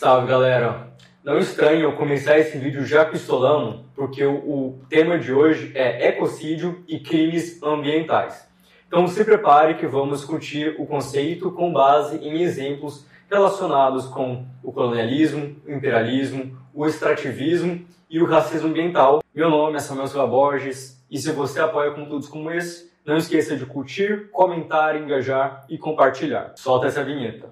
Salve galera! Não estranho eu começar esse vídeo já pistolando, porque o, tema de hoje é ecocídio e crimes ambientais. Então se prepare que vamos discutir o conceito com base em exemplos relacionados com o colonialismo, o imperialismo, o extrativismo e o racismo ambiental. Meu nome é Samuel Silva Borges e se você apoia conteúdos como esse, não esqueça de curtir, comentar, engajar e compartilhar. Solta essa vinheta.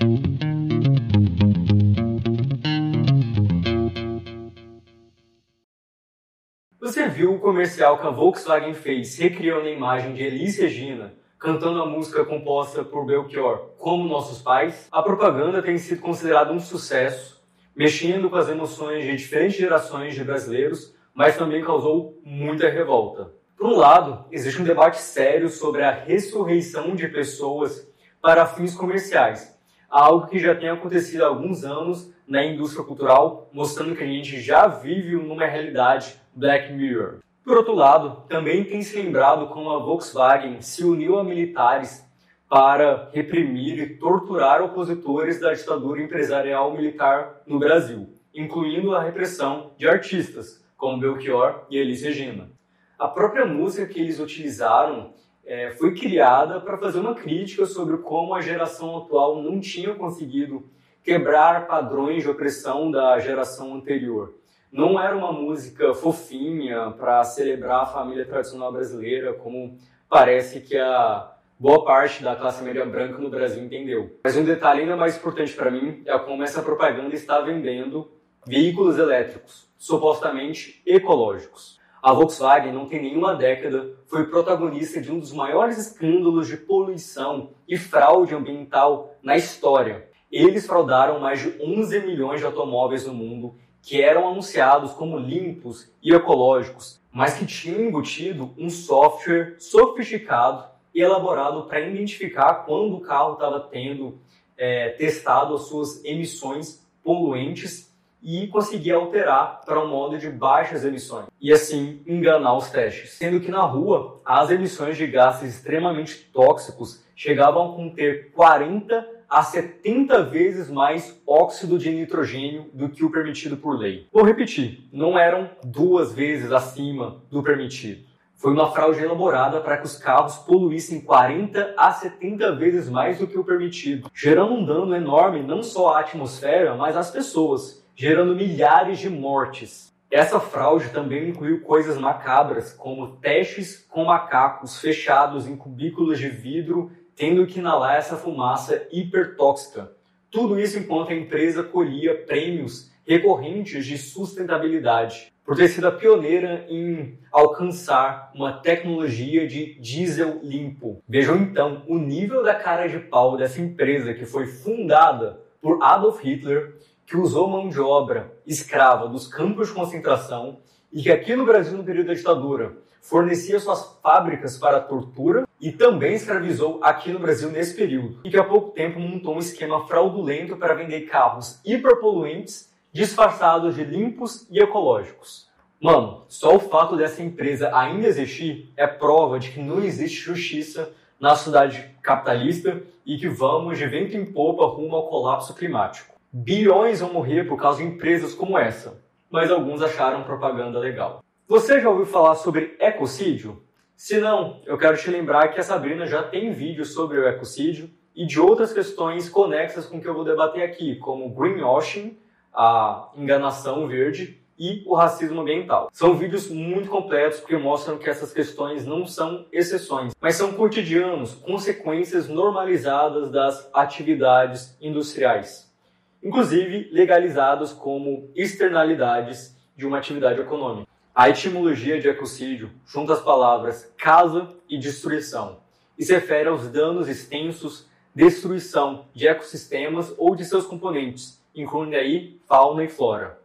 Você viu o comercial que a Volkswagen fez recriando a imagem de Elis Regina cantando a música composta por Belchior Como Nossos Pais? A propaganda tem sido considerada um sucesso, mexendo com as emoções de diferentes gerações de brasileiros, mas também causou muita revolta. Por um lado, existe um debate sério sobre a ressurreição de pessoas para fins comerciais, algo que já tem acontecido há alguns anos na indústria cultural, mostrando que a gente já vive numa realidade Black Mirror. Por outro lado, também tem se lembrado como a Volkswagen se uniu a militares para reprimir e torturar opositores da ditadura empresarial militar no Brasil, incluindo a repressão de artistas como Belchior e Elis Regina. A própria música que eles utilizaram é, foi criada para fazer uma crítica sobre como a geração atual não tinha conseguido quebrar padrões de opressão da geração anterior. Não era uma música fofinha para celebrar a família tradicional brasileira, como parece que a boa parte da classe média branca no Brasil entendeu. Mas um detalhe ainda mais importante para mim é como essa propaganda está vendendo veículos elétricos, supostamente ecológicos. A Volkswagen, não tem nenhuma década, foi protagonista de um dos maiores escândalos de poluição e fraude ambiental na história. Eles fraudaram mais de 11 milhões de automóveis no mundo que eram anunciados como limpos e ecológicos, mas que tinham embutido um software sofisticado e elaborado para identificar quando o carro estava tendo é, testado as suas emissões poluentes e conseguir alterar para um modo de baixas emissões e assim enganar os testes. Sendo que na rua as emissões de gases extremamente tóxicos chegavam a conter 40 a 70 vezes mais óxido de nitrogênio do que o permitido por lei. Vou repetir, não eram duas vezes acima do permitido. Foi uma fraude elaborada para que os carros poluíssem 40 a 70 vezes mais do que o permitido, gerando um dano enorme não só à atmosfera, mas às pessoas, gerando milhares de mortes. Essa fraude também incluiu coisas macabras, como testes com macacos fechados em cubículos de vidro, tendo que inalar essa fumaça hipertóxica. Tudo isso enquanto a empresa colhia prêmios recorrentes de sustentabilidade, por ter sido a pioneira em alcançar uma tecnologia de diesel limpo. Vejam então o nível da cara de pau dessa empresa que foi fundada por Adolf Hitler que usou mão de obra escrava dos campos de concentração e que aqui no Brasil, no período da ditadura, fornecia suas fábricas para tortura e também escravizou aqui no Brasil nesse período. E que há pouco tempo montou um esquema fraudulento para vender carros hiperpoluentes disfarçados de limpos e ecológicos. Mano, só o fato dessa empresa ainda existir é prova de que não existe justiça na sociedade capitalista e que vamos de vento em popa rumo ao colapso climático. Bilhões vão morrer por causa de empresas como essa, mas alguns acharam propaganda legal. Você já ouviu falar sobre ecocídio? Se não, eu quero te lembrar que a Sabrina já tem vídeo sobre o ecocídio e de outras questões conexas com o que eu vou debater aqui, como greenwashing, a enganação verde e o racismo ambiental. São vídeos muito completos porque mostram que essas questões não são exceções, mas são cotidianos, consequências normalizadas das atividades industriais inclusive legalizados como externalidades de uma atividade econômica. A etimologia de ecocídio junta as palavras casa e destruição e se refere aos danos extensos, destruição de ecossistemas ou de seus componentes, incluindo aí fauna e flora.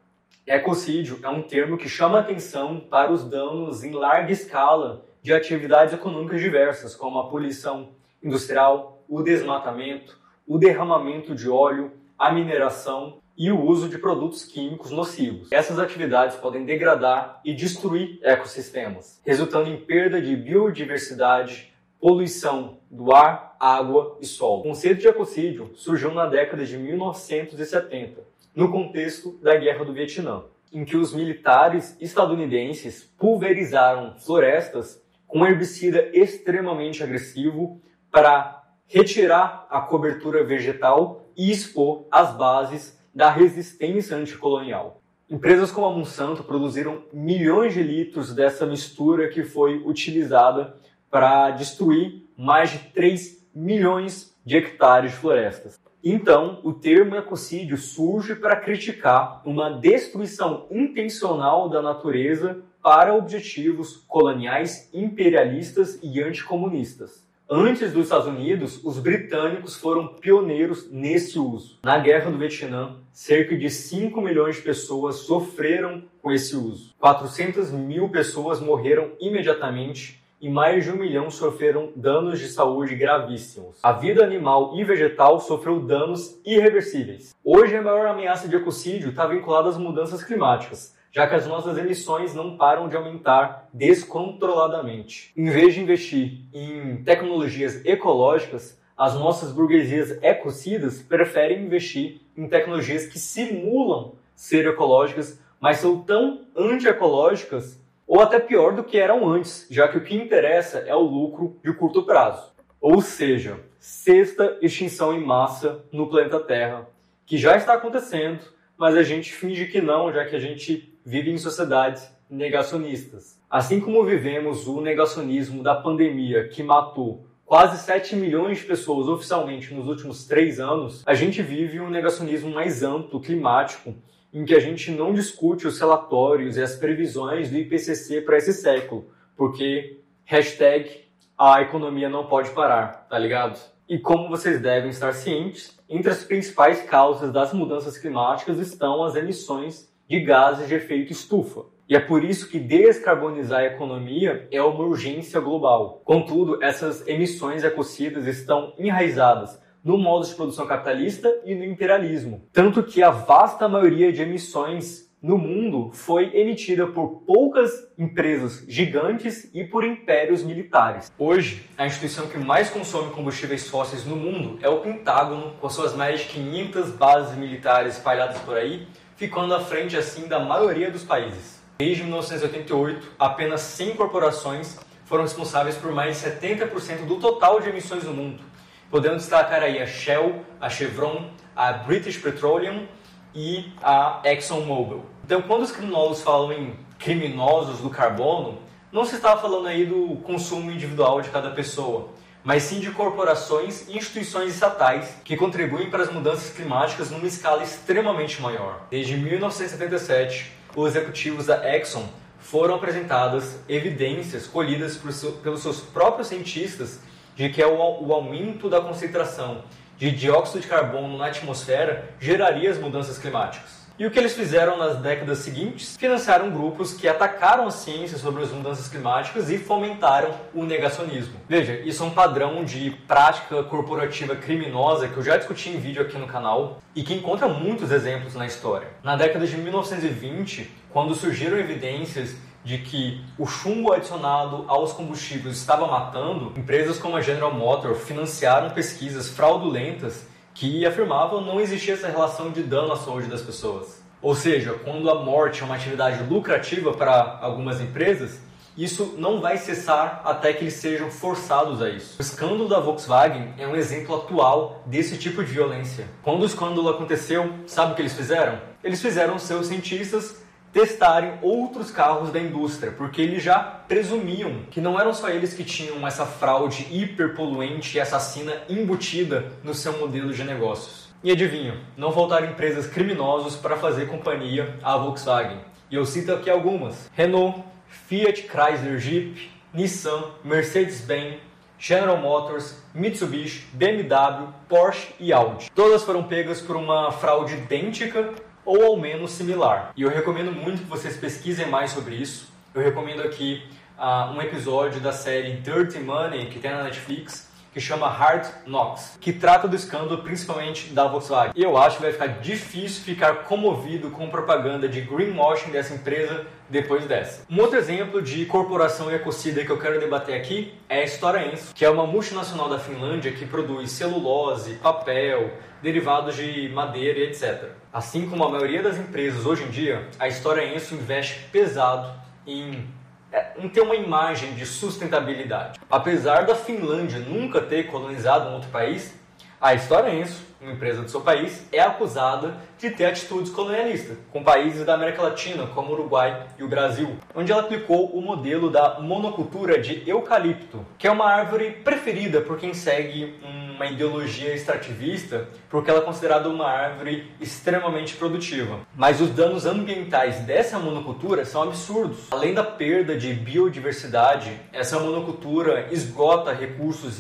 Ecocídio é um termo que chama atenção para os danos em larga escala de atividades econômicas diversas, como a poluição industrial, o desmatamento, o derramamento de óleo, a mineração e o uso de produtos químicos nocivos. Essas atividades podem degradar e destruir ecossistemas, resultando em perda de biodiversidade, poluição do ar, água e solo. O conceito de ecocídio surgiu na década de 1970, no contexto da Guerra do Vietnã, em que os militares estadunidenses pulverizaram florestas com um herbicida extremamente agressivo para retirar a cobertura vegetal e expor as bases da resistência anticolonial. Empresas como a Monsanto produziram milhões de litros dessa mistura que foi utilizada para destruir mais de 3 milhões de hectares de florestas. Então, o termo ecocídio surge para criticar uma destruição intencional da natureza para objetivos coloniais, imperialistas e anticomunistas. Antes dos Estados Unidos, os britânicos foram pioneiros nesse uso. Na Guerra do Vietnã, cerca de 5 milhões de pessoas sofreram com esse uso. 400 mil pessoas morreram imediatamente e mais de um milhão sofreram danos de saúde gravíssimos. A vida animal e vegetal sofreu danos irreversíveis. Hoje, a maior ameaça de ecocídio está vinculada às mudanças climáticas, já que as nossas emissões não param de aumentar descontroladamente. Em vez de investir em tecnologias ecológicas, as nossas burguesias ecocidas preferem investir em tecnologias que simulam ser ecológicas, mas são tão antiecológicas ou até pior do que eram antes, já que o que interessa é o lucro de curto prazo. Ou seja, sexta extinção em massa no planeta Terra, que já está acontecendo, mas a gente finge que não, já que a gente vive em sociedades negacionistas. Assim como vivemos o negacionismo da pandemia que matou quase 7 milhões de pessoas oficialmente nos últimos três anos, a gente vive um negacionismo mais amplo, climático, em que a gente não discute os relatórios e as previsões do IPCC para esse século, porque hashtag a economia não pode parar, tá ligado? E como vocês devem estar cientes, entre as principais causas das mudanças climáticas estão as emissões de gases de efeito estufa. E é por isso que descarbonizar a economia é uma urgência global. Contudo, essas emissões ecocidas estão enraizadas no modo de produção capitalista e no imperialismo. Tanto que a vasta maioria de emissões no mundo foi emitida por poucas empresas gigantes e por impérios militares. Hoje, a instituição que mais consome combustíveis fósseis no mundo é o Pentágono, com suas mais de 500 bases militares espalhadas por aí, ficando à frente assim da maioria dos países. Desde 1988, apenas 100 corporações foram responsáveis por mais de 70% do total de emissões no mundo. Podemos destacar aí a Shell, a Chevron, a British Petroleum e a ExxonMobil. Então, quando os criminosos falam em criminosos do carbono, não se está falando aí do consumo individual de cada pessoa, mas sim de corporações e instituições estatais que contribuem para as mudanças climáticas numa escala extremamente maior. Desde 1977, os executivos da Exxon foram apresentadas evidências colhidas pelos seus próprios cientistas de que o, o aumento da concentração de dióxido de carbono na atmosfera geraria as mudanças climáticas. E o que eles fizeram nas décadas seguintes? Financiaram grupos que atacaram a ciência sobre as mudanças climáticas e fomentaram o negacionismo. Veja, isso é um padrão de prática corporativa criminosa que eu já discuti em vídeo aqui no canal e que encontra muitos exemplos na história. Na década de 1920, quando surgiram evidências de que o chumbo adicionado aos combustíveis estava matando, empresas como a General Motors financiaram pesquisas fraudulentas que afirmavam não existir essa relação de dano à saúde das pessoas. Ou seja, quando a morte é uma atividade lucrativa para algumas empresas, isso não vai cessar até que eles sejam forçados a isso. O escândalo da Volkswagen é um exemplo atual desse tipo de violência. Quando o escândalo aconteceu, sabe o que eles fizeram? Eles fizeram seus cientistas testarem outros carros da indústria, porque eles já presumiam que não eram só eles que tinham essa fraude hiperpoluente e assassina embutida no seu modelo de negócios. E adivinha, não faltaram empresas criminosas para fazer companhia à Volkswagen. E eu cito aqui algumas: Renault, Fiat Chrysler Jeep, Nissan, Mercedes-Benz, General Motors, Mitsubishi, BMW, Porsche e Audi. Todas foram pegas por uma fraude idêntica ou ao menos similar. E eu recomendo muito que vocês pesquisem mais sobre isso. Eu recomendo aqui uh, um episódio da série Dirty Money que tem na Netflix que chama Hard Knocks, que trata do escândalo principalmente da Volkswagen. E eu acho que vai ficar difícil ficar comovido com propaganda de greenwashing dessa empresa depois dessa. Um outro exemplo de corporação ecocida que eu quero debater aqui é a Stora Enso, que é uma multinacional da Finlândia que produz celulose, papel, derivados de madeira e etc. Assim como a maioria das empresas hoje em dia, a História Enso investe pesado em, é, em ter uma imagem de sustentabilidade. Apesar da Finlândia nunca ter colonizado um outro país, a História Enso uma empresa do seu país, é acusada de ter atitudes colonialistas com países da América Latina, como o Uruguai e o Brasil, onde ela aplicou o modelo da monocultura de eucalipto, que é uma árvore preferida por quem segue uma ideologia extrativista, porque ela é considerada uma árvore extremamente produtiva. Mas os danos ambientais dessa monocultura são absurdos. Além da perda de biodiversidade, essa monocultura esgota recursos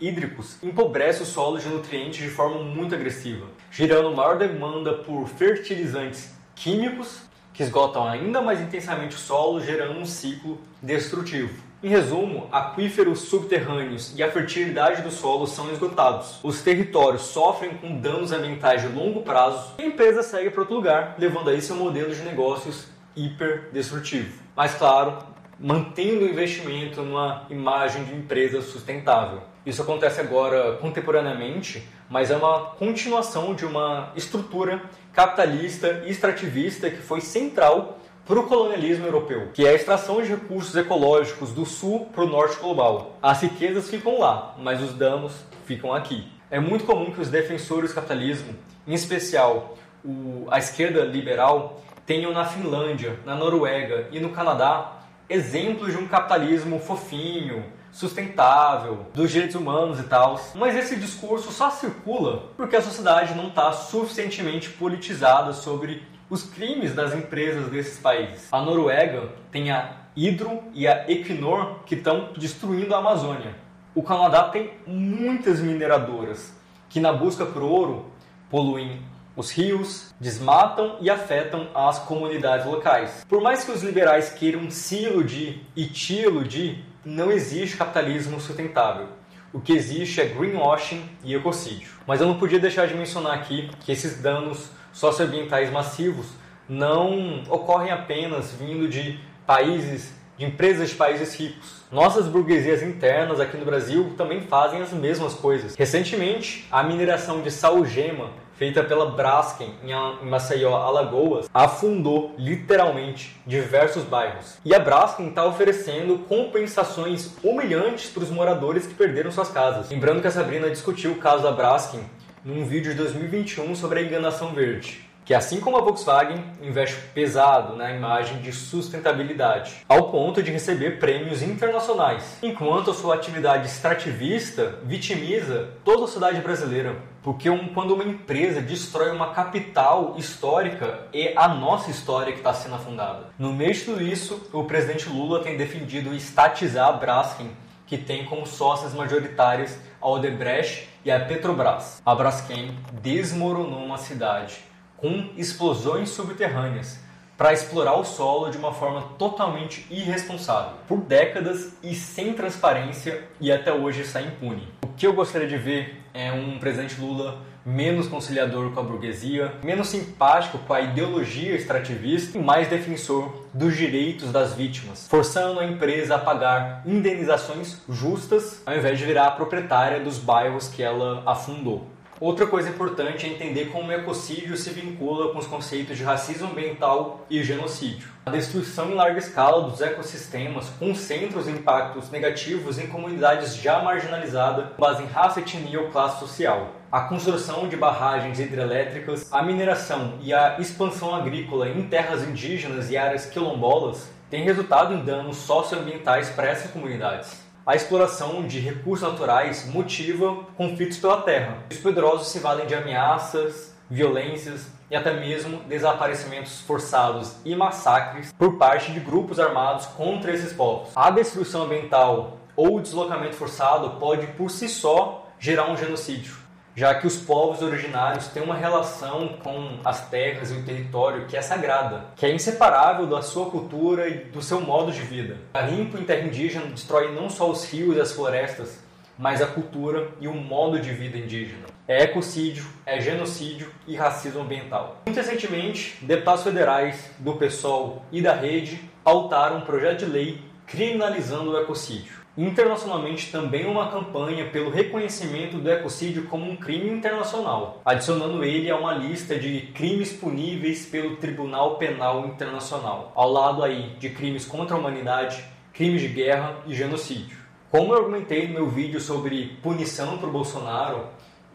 hídricos, empobrece o solo de nutrientes de forma muito agressiva, gerando maior demanda por fertilizantes químicos que esgotam ainda mais intensamente o solo, gerando um ciclo destrutivo. Em resumo, aquíferos subterrâneos e a fertilidade do solo são esgotados. Os territórios sofrem com danos ambientais de longo prazo e a empresa segue para outro lugar, levando a isso um modelo de negócios hiper destrutivo. Mas claro, mantendo o investimento numa imagem de empresa sustentável. Isso acontece agora contemporaneamente, mas é uma continuação de uma estrutura capitalista e extrativista que foi central para o colonialismo europeu, que é a extração de recursos ecológicos do sul para o norte global. As riquezas ficam lá, mas os danos ficam aqui. É muito comum que os defensores do capitalismo, em especial o, a esquerda liberal, tenham na Finlândia, na Noruega e no Canadá exemplos de um capitalismo fofinho, sustentável, dos direitos humanos e tal. Mas esse discurso só circula porque a sociedade não está suficientemente politizada sobre os crimes das empresas desses países. A Noruega tem a Hydro e a Equinor que estão destruindo a Amazônia. O Canadá tem muitas mineradoras que, na busca por ouro, poluem os rios, desmatam e afetam as comunidades locais. Por mais que os liberais queiram se iludir e te iludir, não existe capitalismo sustentável. O que existe é greenwashing e ecocídio. Mas eu não podia deixar de mencionar aqui que esses danos socioambientais massivos não ocorrem apenas vindo de países, de empresas de países ricos. Nossas burguesias internas aqui no Brasil também fazem as mesmas coisas. Recentemente, a mineração de salgema feita pela Braskem em Maceió, Alagoas, afundou literalmente diversos bairros. E a Braskem está oferecendo compensações humilhantes para os moradores que perderam suas casas. Lembrando que a Sabrina discutiu o caso da Braskem num vídeo de 2021 sobre a enganação verde que assim como a Volkswagen investe pesado na imagem de sustentabilidade, ao ponto de receber prêmios internacionais, enquanto a sua atividade extrativista vitimiza toda a sociedade brasileira. Porque um, quando uma empresa destrói uma capital histórica, é a nossa história que está sendo afundada. No meio de tudo isso, o presidente Lula tem defendido estatizar a Braskem, que tem como sócias majoritárias a Odebrecht e a Petrobras. A Braskem desmoronou uma cidade com explosões subterrâneas para explorar o solo de uma forma totalmente irresponsável, por décadas e sem transparência e até hoje está impune. O que eu gostaria de ver é um presidente Lula menos conciliador com a burguesia, menos simpático com a ideologia extrativista e mais defensor dos direitos das vítimas, forçando a empresa a pagar indenizações justas ao invés de virar a proprietária dos bairros que ela afundou. Outra coisa importante é entender como o ecocídio se vincula com os conceitos de racismo ambiental e genocídio. A destruição em larga escala dos ecossistemas concentra os impactos negativos em comunidades já marginalizadas, com base em raça, etnia ou classe social. A construção de barragens hidrelétricas, a mineração e a expansão agrícola em terras indígenas e áreas quilombolas têm resultado em danos socioambientais para essas comunidades a exploração de recursos naturais motiva conflitos pela terra. Os poderosos se valem de ameaças, violências e até mesmo desaparecimentos forçados e massacres por parte de grupos armados contra esses povos. A destruição ambiental ou o deslocamento forçado pode por si só gerar um genocídio já que os povos originários têm uma relação com as terras e o território que é sagrada, que é inseparável da sua cultura e do seu modo de vida. A limpo em terra indígena destrói não só os rios e as florestas, mas a cultura e o modo de vida indígena. É ecocídio, é genocídio e racismo ambiental. Muito recentemente, deputados federais do PSOL e da Rede pautaram um projeto de lei criminalizando o ecocídio. Internacionalmente também uma campanha pelo reconhecimento do ecocídio como um crime internacional, adicionando ele a uma lista de crimes puníveis pelo Tribunal Penal Internacional, ao lado aí de crimes contra a humanidade, crimes de guerra e genocídio. Como eu argumentei no meu vídeo sobre punição para o Bolsonaro,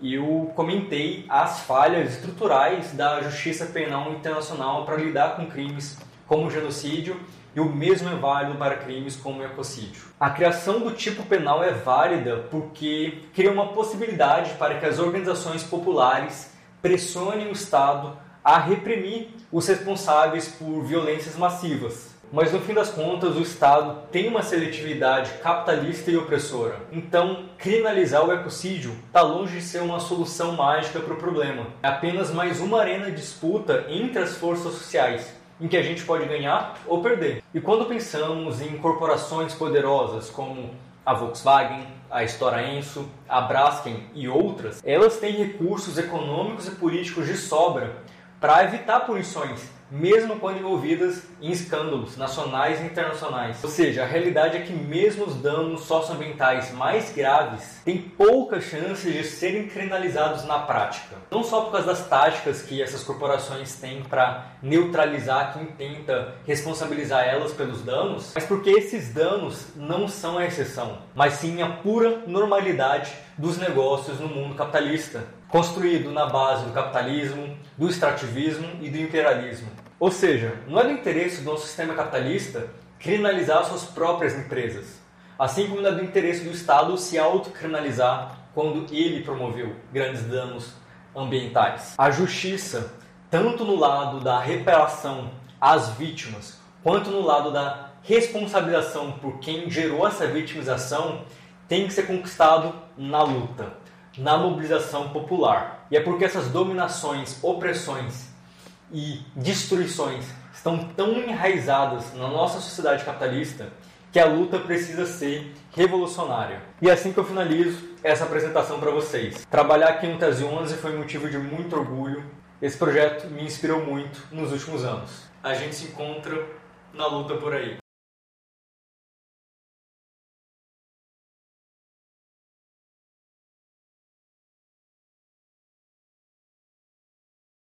eu comentei as falhas estruturais da justiça penal internacional para lidar com crimes como genocídio e o mesmo é válido para crimes como ecocídio. A criação do tipo penal é válida porque cria uma possibilidade para que as organizações populares pressionem o Estado a reprimir os responsáveis por violências massivas. Mas no fim das contas, o Estado tem uma seletividade capitalista e opressora. Então, criminalizar o ecocídio está longe de ser uma solução mágica para o problema. É apenas mais uma arena de disputa entre as forças sociais em que a gente pode ganhar ou perder. E quando pensamos em corporações poderosas como a Volkswagen, a Stora Enso, a Braskem e outras, elas têm recursos econômicos e políticos de sobra para evitar punições mesmo quando envolvidas em escândalos nacionais e internacionais. Ou seja, a realidade é que mesmo os danos socioambientais mais graves têm poucas chances de serem criminalizados na prática. Não só por causa das táticas que essas corporações têm para neutralizar quem tenta responsabilizar elas pelos danos, mas porque esses danos não são a exceção, mas sim a pura normalidade dos negócios no mundo capitalista, construído na base do capitalismo, do extrativismo e do imperialismo. Ou seja, não é do interesse do nosso sistema capitalista criminalizar suas próprias empresas, assim como não é do interesse do Estado se autocriminalizar quando ele promoveu grandes danos ambientais. A justiça, tanto no lado da reparação às vítimas, quanto no lado da responsabilização por quem gerou essa vitimização, tem que ser conquistado na luta, na mobilização popular. E é porque essas dominações, opressões e destruições estão tão enraizadas na nossa sociedade capitalista que a luta precisa ser revolucionária. E é assim que eu finalizo essa apresentação para vocês. Trabalhar aqui no Tese 11 foi motivo de muito orgulho. Esse projeto me inspirou muito nos últimos anos. A gente se encontra na luta por aí.